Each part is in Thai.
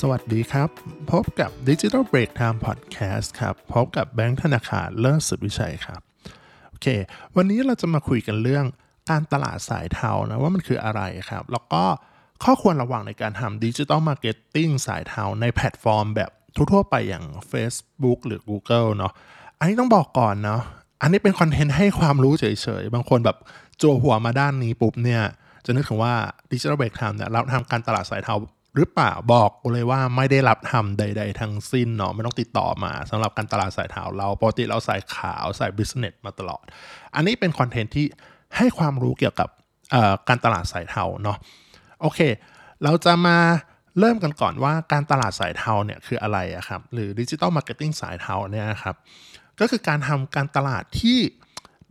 สวัสดีครับ พบกับ Digital Break Time Podcast ครับ พบกับแบงค์ธนาคารเลิศสุดวิชัยครับ โอเค วันนี้เราจะมาคุยกันเรื่องการตลาดสายเทานะ ว่ามันคืออะไรครับ แล้วก็ข้อควรระวังในการทำดิจิ t a ลมาร์เก็ตติ้งสายเทาในแพลตฟอร์มแบบทั่วๆไปอย่าง Facebook หรือ Google เนาะอันนี้ต้องบอกก่อนเนาะอันนี้เป็น content ให้ความรู้เฉยๆ บางคนแบบจั่วหัวมาด้านนี้ปุ๊บเนี่ย จะนึกถึงว่า Digital Break Time เนี่ยเราทำการตลาดสายเทา หรือเปล่าบอกเลยว่าไม่ได้รับทำใด ๆ ทั้งสิ้นเนาะไม่ต้องติดต่อมาสำหรับการตลาดสายเทาเราปกติเราสายขาวสาย business มาตลอด อันนี้เป็น content ที่ให้ความรู้เกี่ยวกับการตลาดสายเทาเนาะโอเค เราจะมาเริ่มกันก่อนว่าการตลาดสายเทาเนี่ยคืออะไรอะครับหรือ digital marketing สายเทาเนี่ยครับก็คือการทำการตลาดที่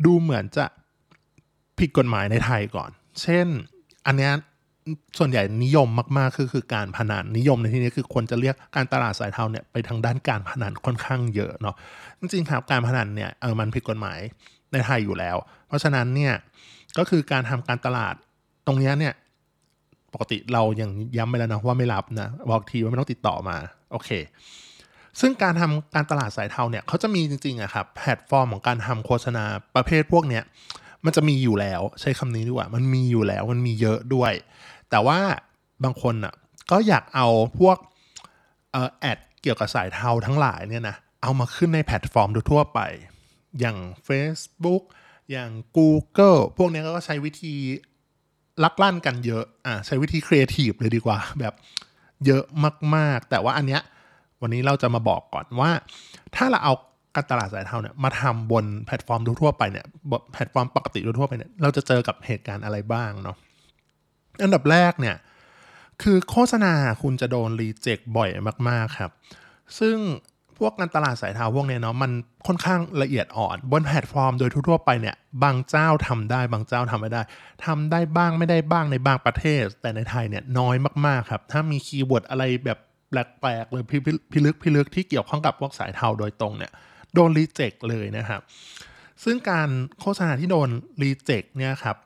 ดูเหมือนจะผิดกฎหมายในไทยก่อน เช่น อันนี้ ส่วนใหญ่นิยมมากๆคือคือการพนันนิยมในที่นี้คือคนจะเรียกการตลาดสายเทาเนี่ยไปทางด้านการพนันค่อนข้างเยอะเนาะจริงๆครับการพนันเนี่ยเออมันผิดกฎหมายในไทยอยู่แล้ว เพราะฉะนั้นเนี่ยก็คือการทำการตลาดตรงนี้เนี่ยปกติเรายังย้ำไปแล้วนะว่าไม่รับนะบอกทีว่าไม่ต้องติดต่อมาโอเค ซึ่งการทำการตลาดสายเทาเนี่ยเขาจะมีจริงๆอะครับแพลตฟอร์มของการทำโฆษณาประเภทพวกเนี้ย มันจะมีอยู่แล้ว ใช้คำนี้ดีกว่า มันมีอยู่แล้วมันมีเยอะด้วย แต่ว่าบางคนอะก็อยากเอาพวกออ ad เกี่ยวกับสายเทาทั้งหลายเนี่ยนะเอามาขึ้นในแพลตฟอร์มทั่วไป อย่าง Facebook อย่าง Google พวกนี้ก็ใช้วิธีลักลั่นกันเยอะอะใช้วิธีครีเอทีฟเลยดีกว่า แบบเยอะมาก ๆ แต่ว่าอันเนี้ยวันนี้เราจะมาบอกก่อนว่า ถ้าเราเอา การตลาดสายเทาเนี่ยมาทำบนแพลตฟอร์มทั่วไปเนี่ยแพลตฟอร์มปกติทั่วไปเนี่ยเราจะเจอกับเหตุการณ์อะไรบ้างเนาะอันดับแรกเนี่ยคือโฆษณาคุณจะโดน reject บ่อยมากๆครับ ซึ่งพวกการตลาดสายเทาพวกเนี้เนาะมันค่อนข้างละเอียดอ่อน บนแพลตฟอร์มโดยทั่วไปเนี่ยบางเจ้าทำได้บางเจ้าทำไม่ได้ทำได้บ้างไม่ได้บ้างในบางประเทศ แต่ในไทยเนี่ยน้อยมากๆครับ ถ้ามี keyword อะไรแบบแปลกๆเลยพิลึกพิลึกที่เกี่ยวข้องกับพวกสายเทาโดยตรงเนี่ย โดน reject เลยนะครับซึ่งการโฆษณาที่โดน reject เนี่ยครับ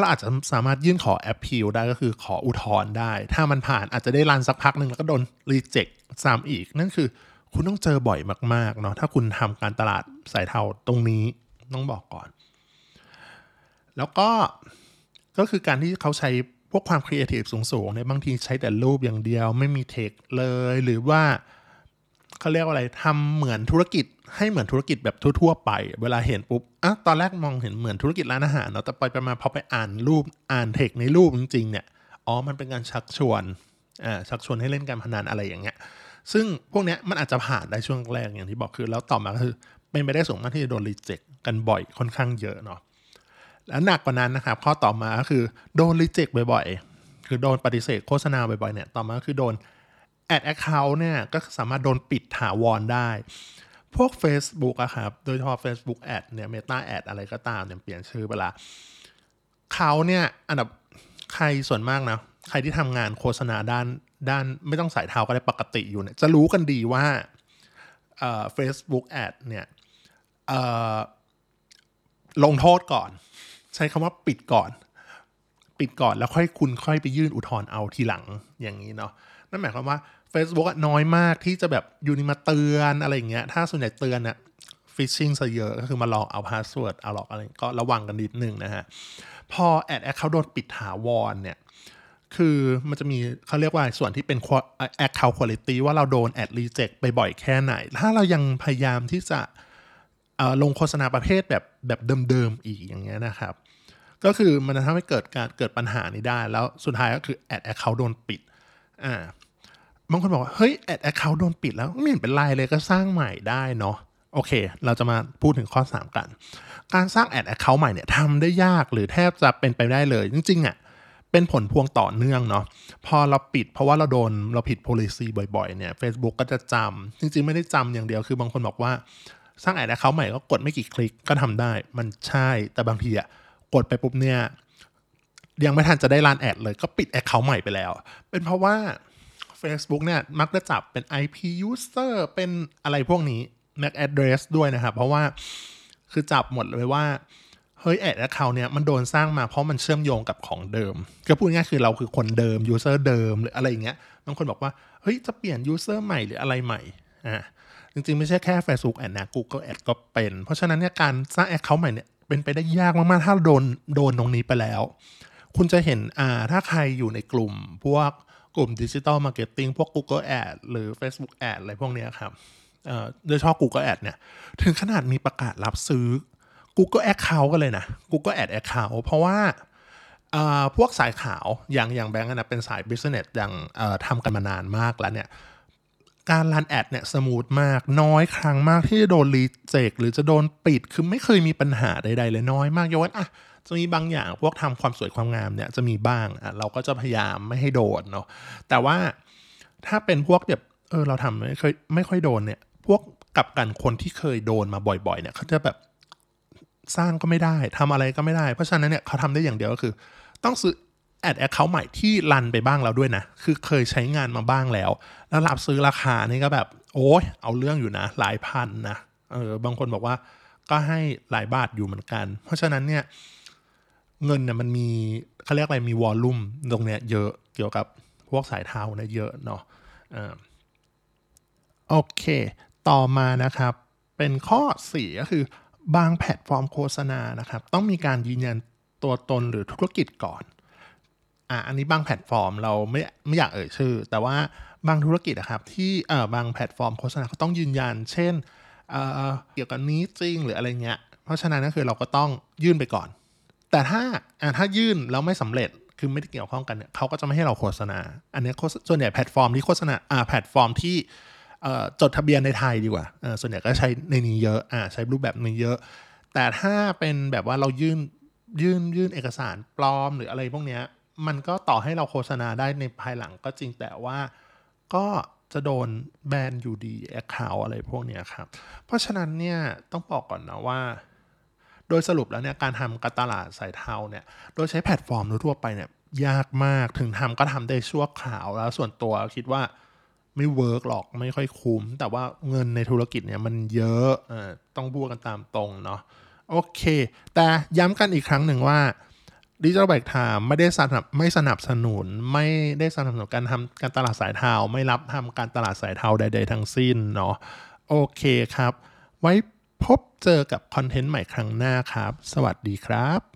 เราอาจจะสามารถยื่นขอแอปพิลได้ก็คือขออุทธรณ์ได้ ถ้ามันผ่านอาจจะได้ run สักพักหนึ่งแล้วก็โดน reject ซ้ำอีก นั่นคือคุณต้องเจอบ่อยมากๆเนาะถ้าคุณทำการตลาดสายเทาตรงนี้ต้องบอกก่อน แล้วก็ก็คือการที่เขาใช้พวกความครีเอทีฟสูงๆเนี่ยบางทีใช้แต่รูปอย่างเดียว ไม่มีเทคเลยหรือว่า เขาเรียกว่าอะไรทำเหมือนธุรกิจ ให้เหมือนธุรกิจแบบทั่วๆไป เวลาเห็นปุ๊บอะตอนแรกมองเห็นเหมือนธุรกิจร้านอาหารเนาะแต่ไปไปมาพอไปอ่านรูปอ่านเทคในรูปจริงๆเนี่ยอ๋อมันเป็นการชักชวนอ่าชักชวนให้เล่นการพนันอะไรอย่างเงี้ยซึ่งพวกเนี้ยมันอาจจะผ่านได้ช่วงแรกอย่างที่บอกคือแล้วต่อมาก็คือเป็นไปได้สูงมากที่จะโดนรีเจ็คกันบ่อยค่อนข้างเยอะเนาะแล้วหนักกว่านั้นนะครับข้อต่อมาก็คือโดนรีเจ็คบ่อยๆ คือโดนปฏิเสธโฆษณาบ่อยๆเนี่ยต่อมาคือโดน แอดแอคเคาท์เนี่ยก็สามารถโดนปิดถาวรได้ พวก Facebook อะครับ โดยเฉพาะ Facebook Ad เนี่ย Meta Ad อะไรก็ตามเนี่ยเปลี่ยนชื่อไปละเขาเนี่ยอันดับใครส่วนมากนะ ใครที่ทำงานโฆษณาด้านด้านไม่ต้องสายเทาก็ได้ปกติอยู่เนี่ย จะรู้กันดีว่า Facebook Ad เนี่ยลงโทษก่อน ใช้คำว่าปิดก่อน ปิดก่อนแล้วค่อยคุณค่อยไปยื่นอุทธรณ์เอาทีหลังอย่างนี้เนาะ นั่นหมายความว่า Facebook น้อยมากที่จะแบบอยู่ดีๆมาเตือนอะไรอย่างเงี้ยถ้าส่วนใหญ่เตือนอะ phishing ซะเยอะก็คือมาหลอกเอา password เอาหลอกอะไรก็ระวังกันนิดนึงนะฮะ พอ ad account โดนปิดถาวรเนี่ย คือมันจะมีเขาเรียกว่าส่วนที่เป็น account คุณภาพว่าเราโดน ad reject ไปบ่อยแค่ไหน ถ้าเรายังพยายามที่จะลงโฆษณาประเภทแบบแบบเดิมๆอีกอย่างเงี้ยนะครับ ก็คือมันจะทำให้เกิดการเกิดปัญหานี้ได้ แล้วสุดท้ายก็คือ ad account โดนปิดอ่า บางคนบอกว่า เฮ้ย ad account โดนปิดแล้ว ไม่เห็นเป็นไรเลยก็สร้างใหม่ได้เนาะโอเค เราจะมาพูดถึงข้อ 3 กัน การสร้าง ad account ใหม่เนี่ยทำได้ยากหรือแทบจะเป็นไปได้เลย จริงๆอะ่ะเป็นผลพวงต่อเนื่องเนาะพอเราปิดเพราะว่าเราโดนเราผิด policy บ่อยๆเนี่ย Facebook ก็จะจำจริงๆ ไม่ได้จำอย่างเดียวคือบางคนบอกว่า สร้าง ad account ใหม่ก็กดไม่กี่คลิกก็ทำได้ มันใช่แต่บางทีอะ่ะกดไปปุ๊บเนี่ยยังไม่ทันจะได้ run ad เลยก็ปิด account ใหม่ไปแล้ว เป็นเพราะว่า Facebook เนี่ยมักจะจับเป็น IP user เป็นอะไรพวกนี้ MAC address ด้วยนะครับ เพราะว่าคือจับหมดเลยว่า เฮ้ย ad account เนี่ยมันโดนสร้างมาเพราะมันเชื่อมโยงกับของเดิม ก็พูดง่ายคือเราคือคนเดิม user เดิมหรืออะไรอย่างเงี้ยบางคนบอกว่า เฮ้ย จะเปลี่ยน user ใหม่หรืออะไรใหม่อ่าจริงๆ ไม่ใช่แค่ Facebook Ad นะ Google Ad ก็เป็น เพราะฉะนั้นเนี่ยการสร้าง account ใหม่เนี่ยเป็นไปได้ยากมากๆ ถ้าโดนโดนตรงนี้ไปแล้ว คุณจะเห็นอ่าถ้าใครอยู่ในกลุ่มพวก กลุ่ม digital marketing พวก Google Ad หรือ Facebook Ad อะไรพวกนี้ครับโดยเฉพาะ Google Ad เนี่ยถึงขนาดมีประกาศรับซื้อ Google Account กันเลยนะ Google Ad Account เพราะว่าพวกสายขาวอย่างอย่างแบงก์นะเป็นสาย business อย่างทำกันมานานมากแล้วเนี่ยการ run ad เนี่ย smooth มากน้อยครั้งมากที่จะโดน reject หรือจะโดนปิด คือไม่เคยมีปัญหาใด ๆ เลยน้อยมากยกเว้นอะ จะมีบางอย่างพวกทำความสวยความงามเนี่ยจะมีบ้างอะเราก็จะพยายามไม่ให้โดนเนาะแต่ว่าถ้าเป็นพวกแบบเออเราทำไม่เคยไม่ค่อยโดนเนี่ย พวกกับกันคนที่เคยโดนมาบ่อยๆ เนี่ยเขาจะแบบสร้างก็ไม่ได้ทำอะไรก็ไม่ได้ เพราะฉะนั้นเนี่ยเขาทำได้อย่างเดียวก็คือ ต้องซื้อแอดแอคเคาท์ใหม่ที่รันไปบ้างแล้วด้วยนะ คือเคยใช้งานมาบ้างแล้ว แล้วรับซื้อราคานี่ก็แบบ โอ้ยเอาเรื่องอยู่นะ หลายพันนะเออบางคนบอกว่าก็ให้หลายบาทอยู่เหมือนกัน เพราะฉะนั้นเนี่ย เงินเนี่ยมันมีเขาเรียกอะไรมี volume ตรงเนี้ยเยอะเกี่ยวกับพวกสายเทาเนี่ยเยอะเนาะโอเค ต่อมานะครับ เป็นข้อสี่ก็คือบางแพลตฟอร์มโฆษณานะครับ ต้องมีการยืนยันตัวตนหรือธุรกิจก่อนอะอันนี้บางแพลตฟอร์มเราไม่ไม่อยากเอ่ยชื่อ แต่ว่าบางธุรกิจนะครับที่เอ่อบางแพลตฟอร์มโฆษณาเขาต้องยืนยัน เช่นเอ่อเกี่ยวกับนี้จริงหรืออะไรเงี้ยเพราะฉะนั้นก็คือเราก็ต้องยื่นไปก่อน แต่ถ้าอ่าถ้ายื่นแล้วไม่สำเร็จคือไม่ได้เกี่ยวข้องกันเนี่ยเขาก็จะไม่ให้เราโฆษณา อันนี้ส่วนใหญ่แพลตฟอร์มที่โฆษณาอ่าแพลตฟอร์มที่จดทะเบียนในไทยดีกว่าส่วนใหญ่ก็ใช้ในนี้เยอะอ่าใช้รูปแบบนี้เยอะ แต่ถ้าเป็นแบบว่าเรายื่นยื่นยื่นเอกสารปลอมหรืออะไรพวกเนี้ยมันก็ต่อให้เราโฆษณาได้ในภายหลังก็จริงแต่ว่าก็จะโดนแบนอยู่ดี account อะไรพวกเนี้ยครับ เพราะฉะนั้นเนี่ยต้องบอกก่อนนะว่า โดยสรุปแล้วเนี่ยการทำการตลาดสายเทาเนี่ยโดยใช้แพลตฟอร์มทั่วไปเนี่ยยากมากถึงทำก็ทำได้ชั่วคราวแล้วส่วนตัวคิดว่าไม่ work หรอกไม่ค่อยคุ้ม แต่ว่าเงินในธุรกิจเนี่ยมันเยอะอต้องพูดกันตามตรงเนาะโอเค แต่ย้ำกันอีกครั้งหนึ่งว่าดิจิทัลแบกทามไม่ได้สนับไม่สนับสนุนไม่ได้สนับสนุนการทำการตลาดสายเทาไม่รับทำการตลาดสายเทาใด ๆ ทั้งสิ้นเนาะโอเคครับ ไว้ พบเจอกับคอนเทนต์ใหม่ครั้งหน้าครับ สวัสดีครับ